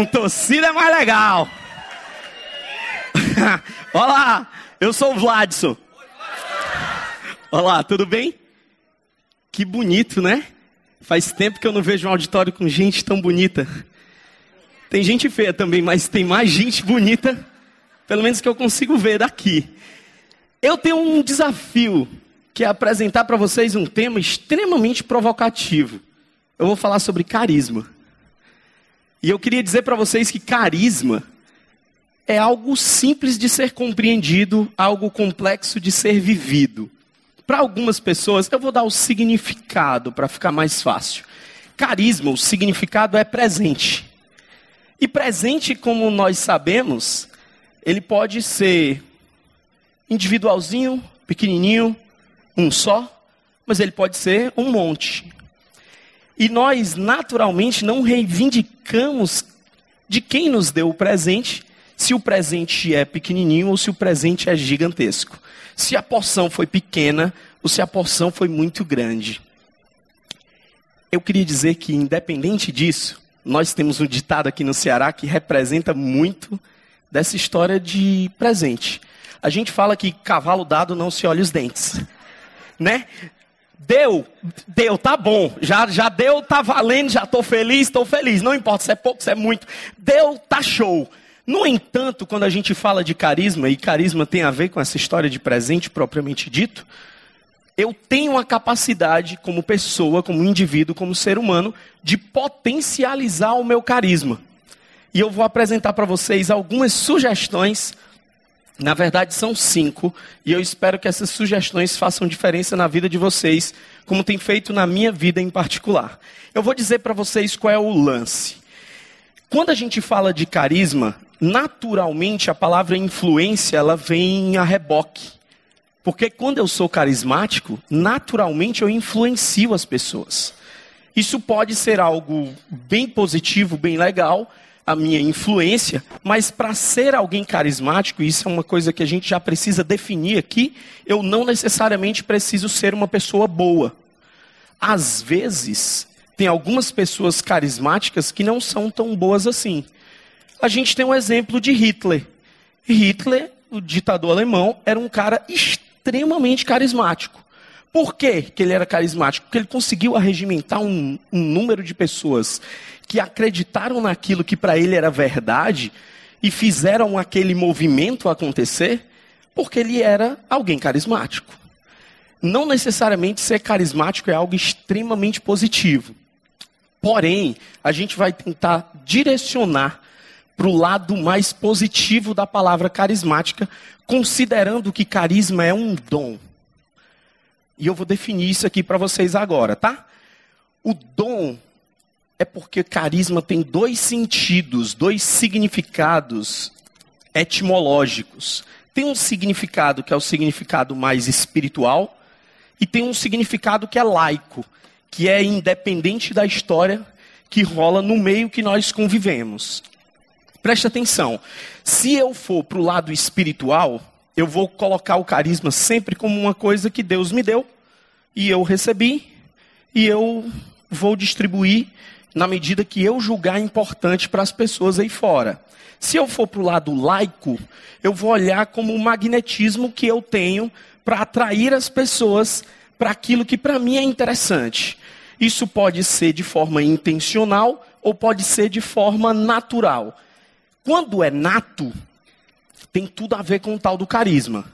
Com torcida é mais legal. Olá, eu sou o Vladson. Olá, tudo bem? Que bonito, né? Faz tempo que eu não vejo um auditório com gente tão bonita. Tem gente feia também, mas tem mais gente bonita, pelo menos que eu consigo ver daqui. Eu tenho um desafio, que é apresentar para vocês um tema extremamente provocativo. Eu vou falar sobre carisma. E eu queria dizer para vocês que carisma é algo simples de ser compreendido, algo complexo de ser vivido. Para algumas pessoas, eu vou dar o significado para ficar mais fácil. Carisma, o significado é presente. E presente, como nós sabemos, ele pode ser individualzinho, pequenininho, um só, mas ele pode ser um monte. E nós, naturalmente, não reivindicamos de quem nos deu o presente, se o presente é pequenininho ou se o presente é gigantesco. Se a porção foi pequena ou se a porção foi muito grande. Eu queria dizer que, independente disso, nós temos um ditado aqui no Ceará que representa muito dessa história de presente. A gente fala que cavalo dado não se olha os dentes, né? Deu, deu, tá bom. Já, já deu, tá valendo, já estou feliz, estou feliz. Não importa se é pouco, se é muito. Deu, tá show. No entanto, quando a gente fala de carisma, e carisma tem a ver com essa história de presente propriamente dito, eu tenho a capacidade, como pessoa, como indivíduo, como ser humano, de potencializar o meu carisma. E eu vou apresentar para vocês algumas sugestões na verdade, são cinco, e eu espero que essas sugestões façam diferença na vida de vocês, como tem feito na minha vida em particular. Eu vou dizer para vocês qual é o lance. Quando a gente fala de carisma, naturalmente a palavra influência ela vem a reboque. Porque quando eu sou carismático, naturalmente eu influencio as pessoas. Isso pode ser algo bem positivo, bem legal, a minha influência, mas para ser alguém carismático, isso é uma coisa que a gente já precisa definir aqui, eu não necessariamente preciso ser uma pessoa boa. Às vezes, tem algumas pessoas carismáticas que não são tão boas assim. A gente tem um exemplo de Hitler. Hitler, o ditador alemão, era um cara extremamente carismático. Por quê que ele era carismático? Porque ele conseguiu arregimentar um, um número de pessoas que acreditaram naquilo que para ele era verdade e fizeram aquele movimento acontecer porque ele era alguém carismático. Não necessariamente ser carismático é algo extremamente positivo. Porém, a gente vai tentar direcionar para o lado mais positivo da palavra carismática, considerando que carisma é um dom. E eu vou definir isso aqui para vocês agora, tá? O dom é porque carisma tem dois sentidos, dois significados etimológicos. Tem um significado que é o significado mais espiritual, e tem um significado que é laico, que é independente da história que rola no meio que nós convivemos. Preste atenção. Se eu for para o lado espiritual, eu vou colocar o carisma sempre como uma coisa que Deus me deu, e eu recebi, e eu vou distribuir na medida que eu julgar importante para as pessoas aí fora. Se eu for para o lado laico, eu vou olhar como o magnetismo que eu tenho para atrair as pessoas para aquilo que para mim é interessante. Isso pode ser de forma intencional ou pode ser de forma natural. Quando é nato, tem tudo a ver com o tal do carisma.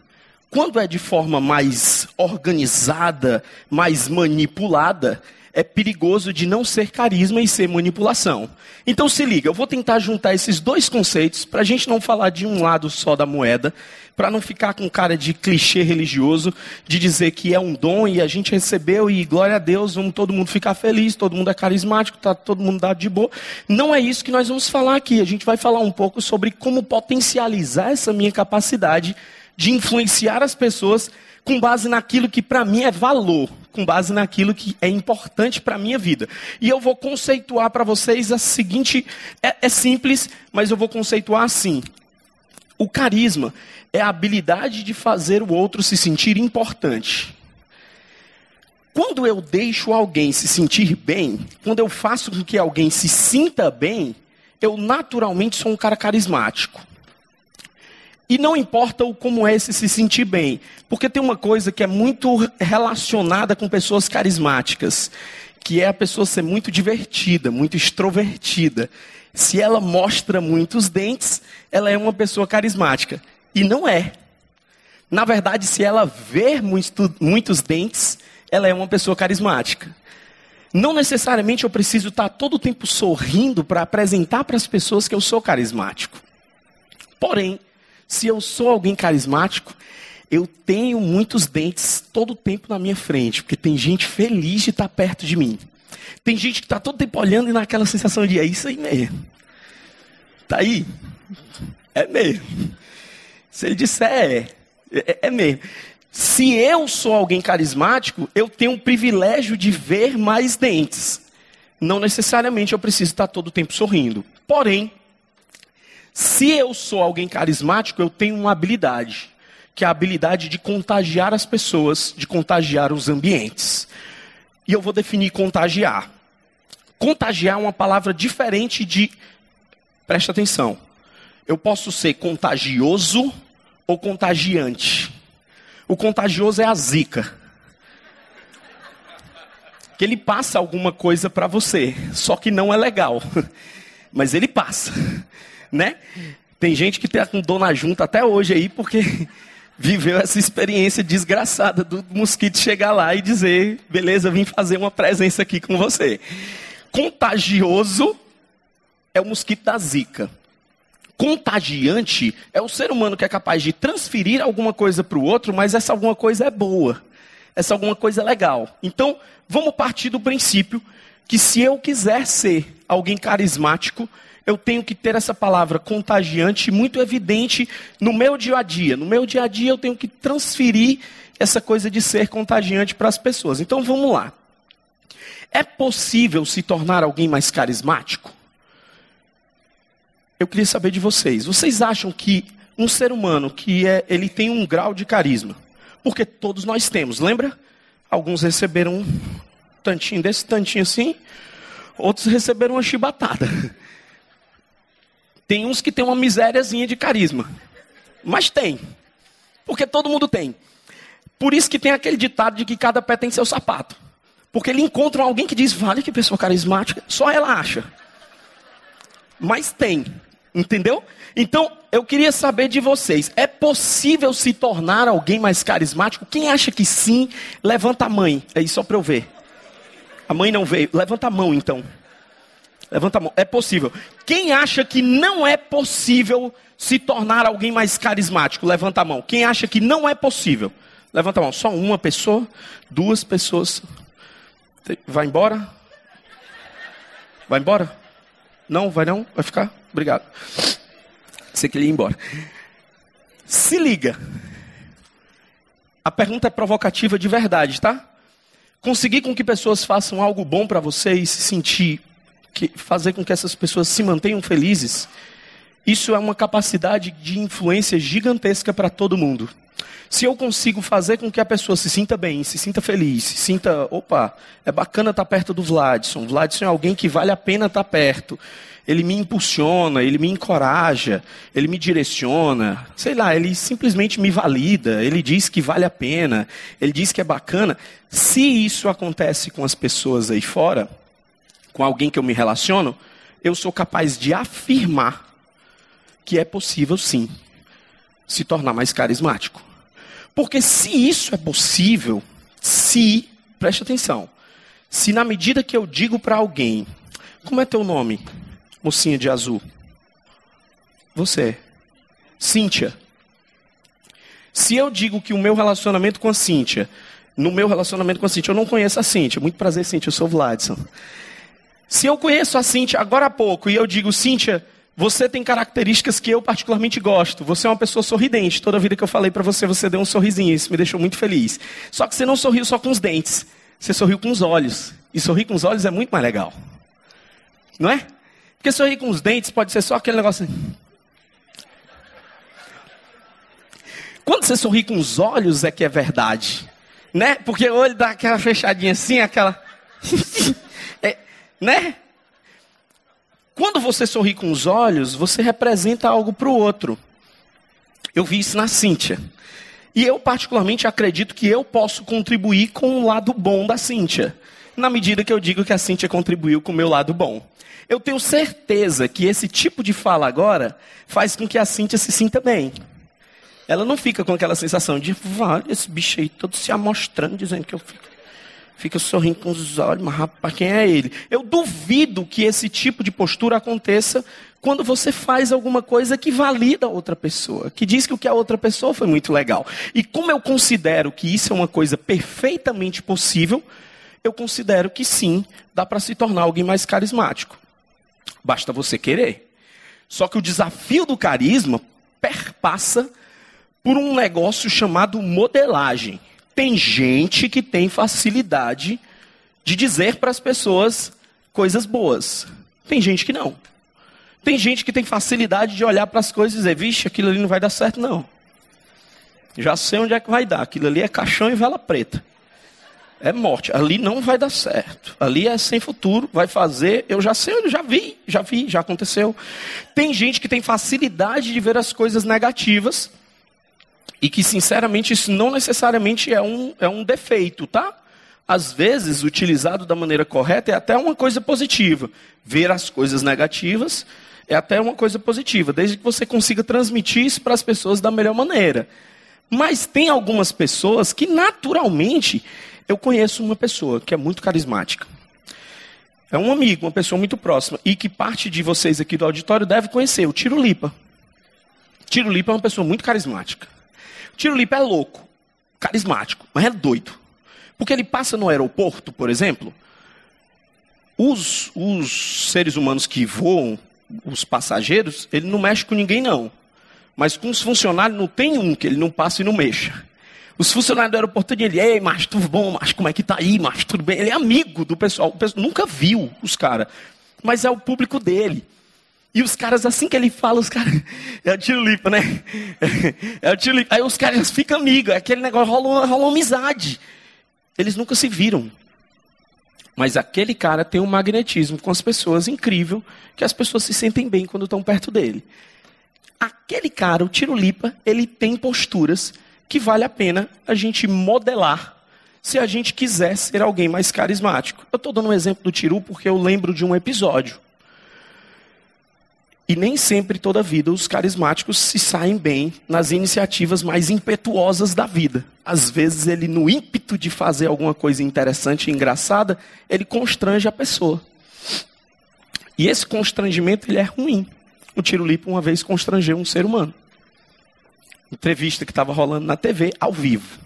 Quando é de forma mais organizada, mais manipulada, é perigoso de não ser carisma e ser manipulação. Então se liga, eu vou tentar juntar esses dois conceitos para a gente não falar de um lado só da moeda, para não ficar com cara de clichê religioso, de dizer que é um dom e a gente recebeu e glória a Deus, vamos todo mundo ficar feliz, todo mundo é carismático, tá todo mundo dado de boa. Não é isso que nós vamos falar aqui. A gente vai falar um pouco sobre como potencializar essa minha capacidade de influenciar as pessoas com base naquilo que para mim é valor, com base naquilo que é importante para a minha vida. E eu vou conceituar para vocês a seguinte: é, é simples, mas eu vou conceituar assim. O carisma é a habilidade de fazer o outro se sentir importante. Quando eu deixo alguém se sentir bem, quando eu faço com que alguém se sinta bem, eu naturalmente sou um cara carismático. E não importa o como é esse se sentir bem, porque tem uma coisa que é muito relacionada com pessoas carismáticas, que é a pessoa ser muito divertida, muito extrovertida. Se ela mostra muitos dentes, ela é uma pessoa carismática. E não é. Na verdade, se ela ver muito, muitos dentes, ela é uma pessoa carismática. Não necessariamente eu preciso estar todo o tempo sorrindo para apresentar para as pessoas que eu sou carismático. Porém, se eu sou alguém carismático, eu tenho muitos dentes todo o tempo na minha frente, porque tem gente feliz de estar perto de mim. Tem gente que está todo tempo olhando e naquela sensação de é isso aí mesmo. Tá aí? É mesmo. Se ele disser é, é, é mesmo. Se eu sou alguém carismático, eu tenho o privilégio de ver mais dentes. Não necessariamente eu preciso estar todo o tempo sorrindo. Porém, se eu sou alguém carismático, eu tenho uma habilidade, que é a habilidade de contagiar as pessoas, de contagiar os ambientes. E eu vou definir contagiar. Contagiar é uma palavra diferente de. Presta atenção. Eu posso ser contagioso ou contagiante. O contagioso é a zica. Que ele passa alguma coisa para você, só que não é legal. Mas ele passa né? Tem gente que está com dona junta até hoje aí, porque viveu essa experiência desgraçada do mosquito chegar lá e dizer: beleza, vim fazer uma presença aqui com você. Contagioso é o mosquito da zika. Contagiante é o ser humano que é capaz de transferir alguma coisa para o outro, mas essa alguma coisa é boa. Essa alguma coisa é legal. Então, vamos partir do princípio que se eu quiser ser alguém carismático, eu tenho que ter essa palavra contagiante muito evidente no meu dia a dia. No meu dia a dia eu tenho que transferir essa coisa de ser contagiante para as pessoas. Então vamos lá. É possível se tornar alguém mais carismático? Eu queria saber de vocês. Vocês acham que um ser humano que é, ele tem um grau de carisma? Porque todos nós temos, lembra? Alguns receberam um tantinho desse tantinho assim, outros receberam uma chibatada. Tem uns que tem uma misériazinha de carisma. Mas tem. Porque todo mundo tem. Por isso que tem aquele ditado de que cada pé tem seu sapato. Porque ele encontra alguém que diz, vale que pessoa carismática, só ela acha. Mas tem. Entendeu? Então, eu queria saber de vocês: é possível se tornar alguém mais carismático? Quem acha que sim, levanta a mãe. Aí só para eu ver. A mãe não veio. Levanta a mão então. Levanta a mão. É possível. Quem acha que não é possível se tornar alguém mais carismático? Levanta a mão. Quem acha que não é possível? Levanta a mão. Só uma pessoa? Duas pessoas? Vai embora? Vai embora? Não, vai não? Vai ficar? Obrigado. Você queria ir embora. Se liga. A pergunta é provocativa de verdade, tá? Conseguir com que pessoas façam algo bom para você e se sentir que fazer com que essas pessoas se mantenham felizes, isso é uma capacidade de influência gigantesca para todo mundo. Se eu consigo fazer com que a pessoa se sinta bem, se sinta feliz, se sinta, opa, é bacana estar perto do Vladson. Vladson é alguém que vale a pena estar perto. Ele me impulsiona, ele me encoraja, ele me direciona. Sei lá, ele simplesmente me valida, ele diz que vale a pena, ele diz que é bacana. Se isso acontece com as pessoas aí fora, com alguém que eu me relaciono, eu sou capaz de afirmar que é possível sim se tornar mais carismático. Porque se isso é possível, se, preste atenção, se na medida que eu digo para alguém, como é teu nome, mocinha de azul? Você, Cíntia. Se eu digo que o meu relacionamento com a Cíntia, no meu relacionamento com a Cíntia, eu não conheço a Cíntia, muito prazer, Cíntia, eu sou o Vladson. Se eu conheço a Cíntia agora há pouco e eu digo, Cíntia, você tem características que eu particularmente gosto. Você é uma pessoa sorridente. Toda vida que eu falei para você, você deu um sorrisinho. Isso me deixou muito feliz. Só que você não sorriu só com os dentes. Você sorriu com os olhos. E sorrir com os olhos é muito mais legal. Não é? Porque sorrir com os dentes pode ser só aquele negócio assim. Quando você sorri com os olhos é que é verdade. né? Porque o olho dá aquela fechadinha assim, aquela. né? Quando você sorri com os olhos, você representa algo para o outro. Eu vi isso na Cíntia. E eu, particularmente, acredito que eu posso contribuir com o lado bom da Cíntia. Na medida que eu digo que a Cíntia contribuiu com o meu lado bom. Eu tenho certeza que esse tipo de fala agora faz com que a Cíntia se sinta bem. Ela não fica com aquela sensação de, vai, esse bicho aí todo se amostrando, dizendo que eu fico, fico sorrindo com os olhos, mas rapaz, quem é ele? Eu duvido que esse tipo de postura aconteça quando você faz alguma coisa que valida a outra pessoa, que diz que o que a outra pessoa foi muito legal. E como eu considero que isso é uma coisa perfeitamente possível, eu considero que sim, dá para se tornar alguém mais carismático. Basta você querer. Só que o desafio do carisma perpassa por um negócio chamado modelagem. Tem gente que tem facilidade de dizer para as pessoas coisas boas. Tem gente que não. Tem gente que tem facilidade de olhar para as coisas e dizer, vixe, aquilo ali não vai dar certo, não. Já sei onde é que vai dar. Aquilo ali é caixão e vela preta. É morte. Ali não vai dar certo. Ali é sem futuro. Vai fazer. Eu já sei, eu já vi, já vi, já aconteceu. Tem gente que tem facilidade de ver as coisas negativas. E que, sinceramente, isso não necessariamente é um, é um defeito, tá? Às vezes, utilizado da maneira correta, é até uma coisa positiva. Ver as coisas negativas é até uma coisa positiva, desde que você consiga transmitir isso para as pessoas da melhor maneira. Mas tem algumas pessoas que naturalmente eu conheço uma pessoa que é muito carismática. É um amigo, uma pessoa muito próxima e que parte de vocês aqui do auditório deve conhecer, o Tiro Lipa. Tiro Lipa é uma pessoa muito carismática. Tiro Lipa é louco, carismático, mas é doido. Porque ele passa no aeroporto, por exemplo, os, os seres humanos que voam os passageiros, ele não mexe com ninguém, não. Mas com os funcionários, não tem um que ele não passe e não mexa. Os funcionários do aeroporto dizem ele, ei, mas tudo bom, mas como é que tá aí, mas tudo bem? Ele é amigo do pessoal, o pessoal nunca viu os caras, mas é o público dele. E os caras, assim que ele fala, os caras. É o tiro lipa, né? É o tiro lipa. Aí os caras ficam amigos, é aquele negócio, rola, rola amizade. Eles nunca se viram. Mas aquele cara tem um magnetismo com as pessoas incrível, que as pessoas se sentem bem quando estão perto dele. Aquele cara, o Tirulipa, ele tem posturas que vale a pena a gente modelar se a gente quiser ser alguém mais carismático. Eu estou dando um exemplo do Tiru porque eu lembro de um episódio. E nem sempre, toda vida, os carismáticos se saem bem nas iniciativas mais impetuosas da vida. Às vezes, ele, no ímpeto de fazer alguma coisa interessante e engraçada, ele constrange a pessoa. E esse constrangimento ele é ruim. O Tiro Lipa uma vez constrangeu um ser humano. Entrevista que estava rolando na TV, ao vivo.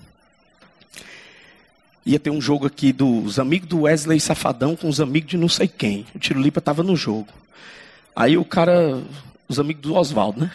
Ia ter um jogo aqui dos amigos do Wesley Safadão com os amigos de não sei quem. O Tiro Lipa estava no jogo. Aí o cara, os amigos do Oswaldo, né?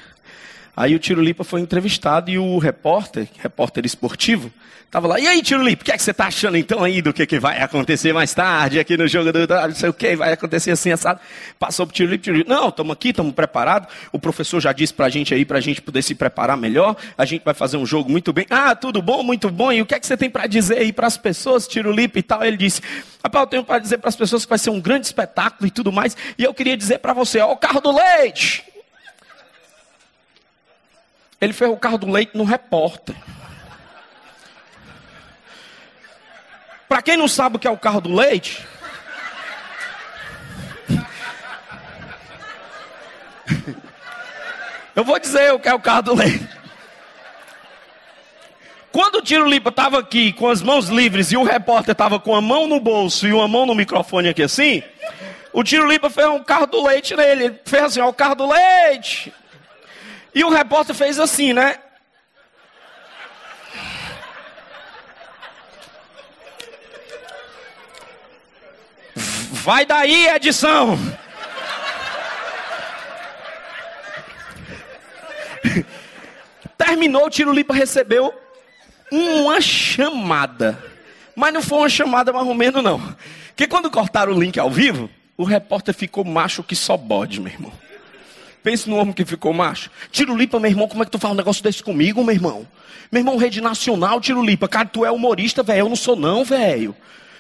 Aí o Tiro Lipa foi entrevistado e o repórter, repórter esportivo, estava lá. E aí, Tiro Lipa, o que, é que você está achando então aí do que, que vai acontecer mais tarde aqui no jogo do. Não sei o que, vai acontecer assim, assado. Passou para o Tiro Lipa, Tiro Lipa. Não, estamos aqui, estamos preparados. O professor já disse para a gente aí, para a gente poder se preparar melhor. A gente vai fazer um jogo muito bem. Ah, tudo bom, muito bom. E o que é que você tem para dizer aí para as pessoas, Tiro Lipa e tal? Ele disse: Rapaz, eu tenho para dizer para as pessoas que vai ser um grande espetáculo e tudo mais. E eu queria dizer para você: ó, o carro do leite. Ele fez o carro do leite no repórter. Para quem não sabe o que é o carro do leite, eu vou dizer o que é o carro do leite. Quando o Tiro Lipa estava aqui com as mãos livres e o repórter estava com a mão no bolso e uma mão no microfone aqui assim, o Tiro Lipa fez um carro do leite nele. Ele fez assim, ó, o carro do leite. E o repórter fez assim, né? Vai daí, edição! Terminou, o Tiro Lipa recebeu uma chamada. Mas não foi uma chamada mais ou menos, não. Porque quando cortaram o link ao vivo, o repórter ficou macho que só bode, meu irmão. Pense no homem que ficou macho. Tirulipa, meu irmão, como é que tu fala um negócio desse comigo, meu irmão? Meu irmão, rede nacional, Tirulipa. Cara, tu é humorista, velho. Eu não sou não, velho.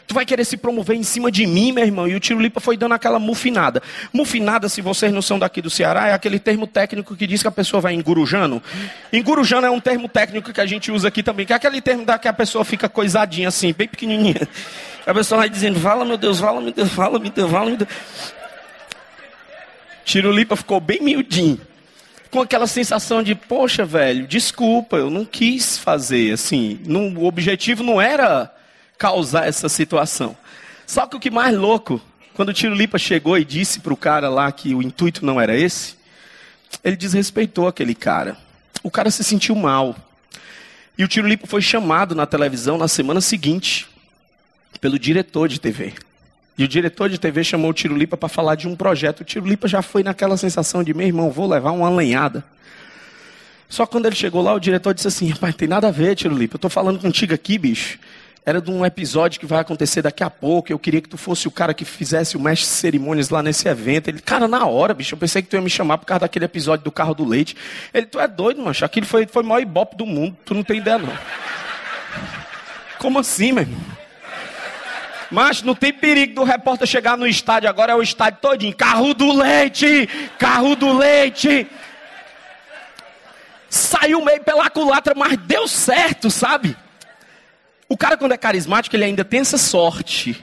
Tu vai querer se promover em cima de mim, meu irmão. E o Tirulipa foi dando aquela mufinada. Mufinada, se vocês não são daqui do Ceará, é aquele termo técnico que diz que a pessoa vai engurujando. Engurujando é um termo técnico que a gente usa aqui também, que é aquele termo da que a pessoa fica coisadinha assim, bem pequenininha. A pessoa vai dizendo, fala meu Deus, fala meu Deus, fala meu Deus, fala meu Deus. Tirulipa ficou bem miudinho. Com aquela sensação de, poxa, velho, desculpa, eu não quis fazer assim. Não, o objetivo não era causar essa situação. Só que o que mais louco, quando o Tirulipa chegou e disse para o cara lá que o intuito não era esse, ele desrespeitou aquele cara. O cara se sentiu mal. E o Tirulipa foi chamado na televisão na semana seguinte pelo diretor de TV. E o diretor de TV chamou o Tirulipa para falar de um projeto. O Tirulipa já foi naquela sensação de, meu irmão, vou levar uma lenhada. Só quando ele chegou lá, o diretor disse assim, rapaz, tem nada a ver, Tirulipa. Eu estou falando contigo aqui, bicho era de um episódio que vai acontecer daqui a pouco. Eu queria que tu fosse o cara que fizesse o mestre de cerimônias lá nesse evento. Ele, cara, na hora, bicho, eu pensei que tu ia me chamar por causa daquele episódio do carro do leite. Ele, tu é doido, mancho. Aquilo foi, foi o maior ibope do mundo. Tu não tem ideia, não. Como assim, meu irmão? Mas não tem perigo do repórter chegar no estádio, agora é o estádio todinho. Carro do leite! Carro do leite! Saiu meio pela culatra, mas deu certo, sabe? O cara, quando é carismático, ele ainda tem essa sorte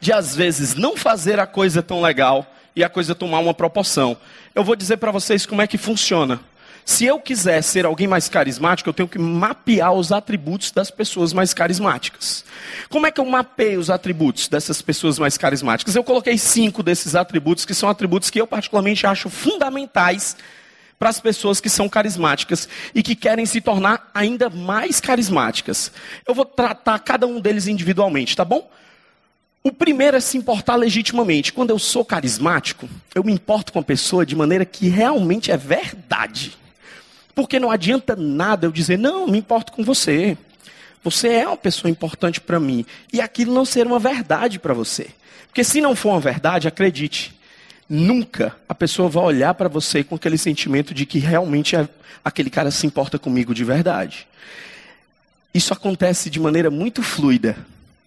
de, às vezes, não fazer a coisa tão legal e a coisa tomar uma proporção. Eu vou dizer para vocês como é que funciona. Se eu quiser ser alguém mais carismático, eu tenho que mapear os atributos das pessoas mais carismáticas. Como é que eu mapeio os atributos dessas pessoas mais carismáticas? Eu coloquei cinco desses atributos, que são atributos que eu particularmente acho fundamentais para as pessoas que são carismáticas e que querem se tornar ainda mais carismáticas. Eu vou tratar cada um deles individualmente, tá bom? O primeiro é se importar legitimamente. Quando eu sou carismático, eu me importo com a pessoa de maneira que realmente é verdade. Porque não adianta nada eu dizer, não, me importo com você. Você é uma pessoa importante para mim. E aquilo não ser uma verdade para você. Porque se não for uma verdade, acredite, nunca a pessoa vai olhar para você com aquele sentimento de que realmente é, aquele cara se importa comigo de verdade. Isso acontece de maneira muito fluida,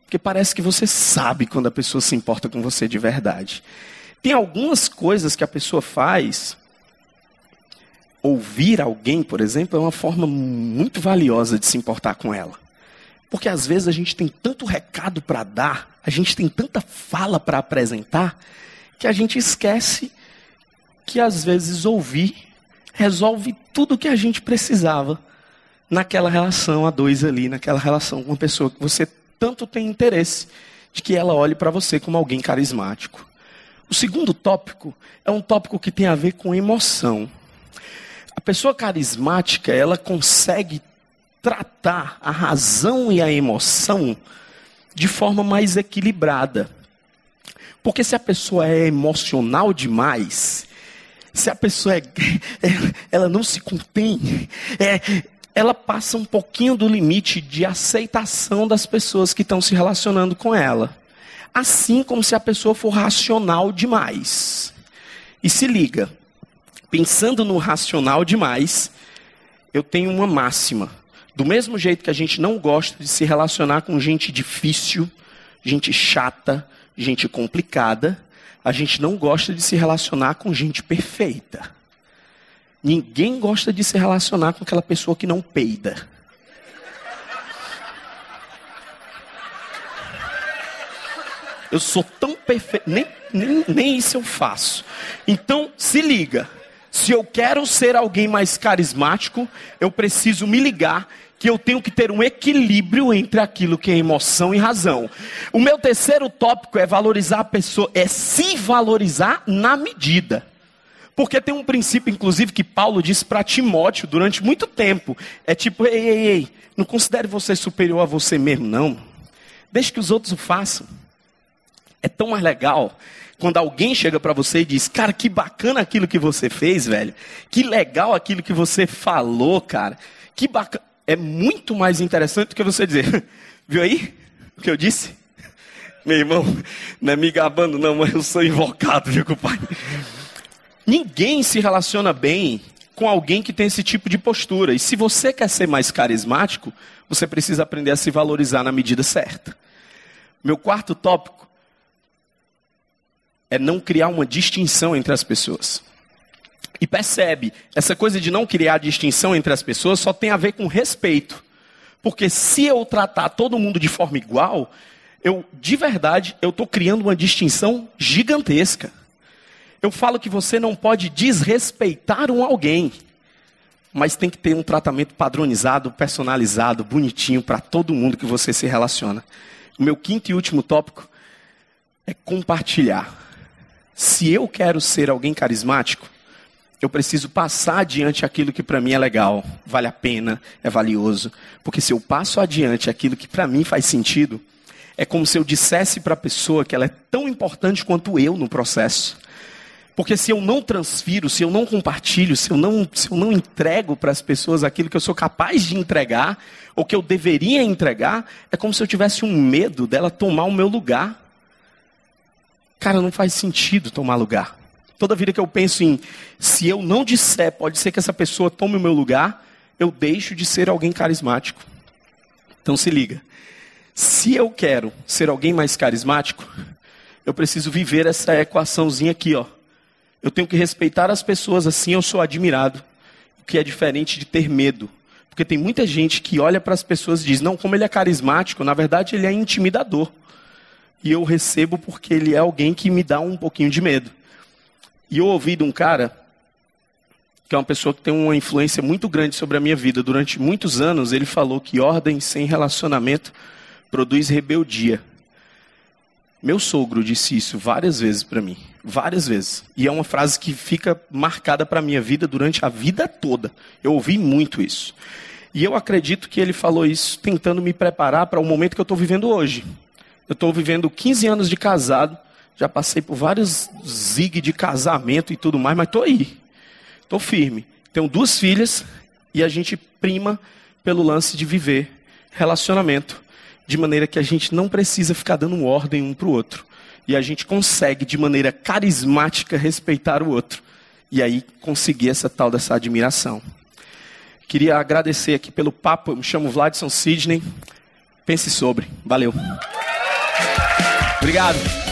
porque parece que você sabe quando a pessoa se importa com você de verdade. Tem algumas coisas que a pessoa faz. Ouvir alguém, por exemplo, é uma forma muito valiosa de se importar com ela. Porque às vezes a gente tem tanto recado para dar, a gente tem tanta fala para apresentar, que a gente esquece que às vezes ouvir resolve tudo o que a gente precisava naquela relação a dois ali, naquela relação com uma pessoa que você tanto tem interesse de que ela olhe para você como alguém carismático. O segundo tópico é um tópico que tem a ver com emoção. A pessoa carismática, ela consegue tratar a razão e a emoção de forma mais equilibrada. Porque se a pessoa é emocional demais, se a pessoa é, ela não se contém, é, ela passa um pouquinho do limite de aceitação das pessoas que estão se relacionando com ela. Assim como se a pessoa for racional demais. E se liga, pensando no racional demais, eu tenho uma máxima. Do mesmo jeito que a gente não gosta de se relacionar com gente difícil, gente chata, gente complicada, a gente não gosta de se relacionar com gente perfeita. Ninguém gosta de se relacionar com aquela pessoa que não peida. Eu sou tão perfeito, nem, nem, nem isso eu faço. Então, se liga. Se eu quero ser alguém mais carismático, eu preciso me ligar que eu tenho que ter um equilíbrio entre aquilo que é emoção e razão. O meu terceiro tópico é valorizar a pessoa, é se valorizar na medida. Porque tem um princípio, inclusive, que Paulo disse para Timóteo durante muito tempo. É tipo, ei, ei, ei, não considere você superior a você mesmo, não. Deixe que os outros o façam. É tão mais legal quando alguém chega para você e diz, cara, que bacana aquilo que você fez, velho. Que legal aquilo que você falou, cara. Que bacana é muito mais interessante do que você dizer, viu aí o que eu disse? Meu irmão, não é me gabando não, mas eu sou invocado, viu, compadre? Ninguém se relaciona bem com alguém que tem esse tipo de postura. E se você quer ser mais carismático, você precisa aprender a se valorizar na medida certa. Meu quarto tópico é não criar uma distinção entre as pessoas. E percebe, essa coisa de não criar distinção entre as pessoas só tem a ver com respeito. Porque se eu tratar todo mundo de forma igual, eu de verdade eu estou criando uma distinção gigantesca. Eu falo que você não pode desrespeitar um alguém, mas tem que ter um tratamento padronizado, personalizado, bonitinho para todo mundo que você se relaciona. O meu quinto e último tópico é compartilhar. Se eu quero ser alguém carismático, eu preciso passar adiante aquilo que para mim é legal, vale a pena, é valioso. Porque se eu passo adiante aquilo que para mim faz sentido, é como se eu dissesse para a pessoa que ela é tão importante quanto eu no processo. Porque se eu não transfiro, se eu não compartilho, se eu não, se eu não entrego para as pessoas aquilo que eu sou capaz de entregar, ou que eu deveria entregar, é como se eu tivesse um medo dela tomar o meu lugar. Cara, não faz sentido tomar lugar. Toda vida que eu penso em, se eu não disser, pode ser que essa pessoa tome o meu lugar, eu deixo de ser alguém carismático. Então se liga. Se eu quero ser alguém mais carismático, eu preciso viver essa equaçãozinha aqui, ó. Eu tenho que respeitar as pessoas, assim eu sou admirado. O que é diferente de ter medo. Porque tem muita gente que olha para as pessoas e diz: não, como ele é carismático, na verdade ele é intimidador. E eu recebo porque ele é alguém que me dá um pouquinho de medo. E eu ouvi de um cara, que é uma pessoa que tem uma influência muito grande sobre a minha vida. Durante muitos anos, ele falou que ordem sem relacionamento produz rebeldia. Meu sogro disse isso várias vezes para mim, várias vezes. E é uma frase que fica marcada para a minha vida durante a vida toda. Eu ouvi muito isso. E eu acredito que ele falou isso tentando me preparar para o momento que eu estou vivendo hoje. Eu estou vivendo 15 anos de casado, já passei por vários zig de casamento e tudo mais, mas estou aí. Estou firme. Tenho duas filhas e a gente prima pelo lance de viver relacionamento de maneira que a gente não precisa ficar dando ordem um para o outro. E a gente consegue, de maneira carismática, respeitar o outro. E aí conseguir essa tal dessa admiração. Queria agradecer aqui pelo papo. Eu me chamo Vladson Sidney. Pense sobre. Valeu. Obrigado.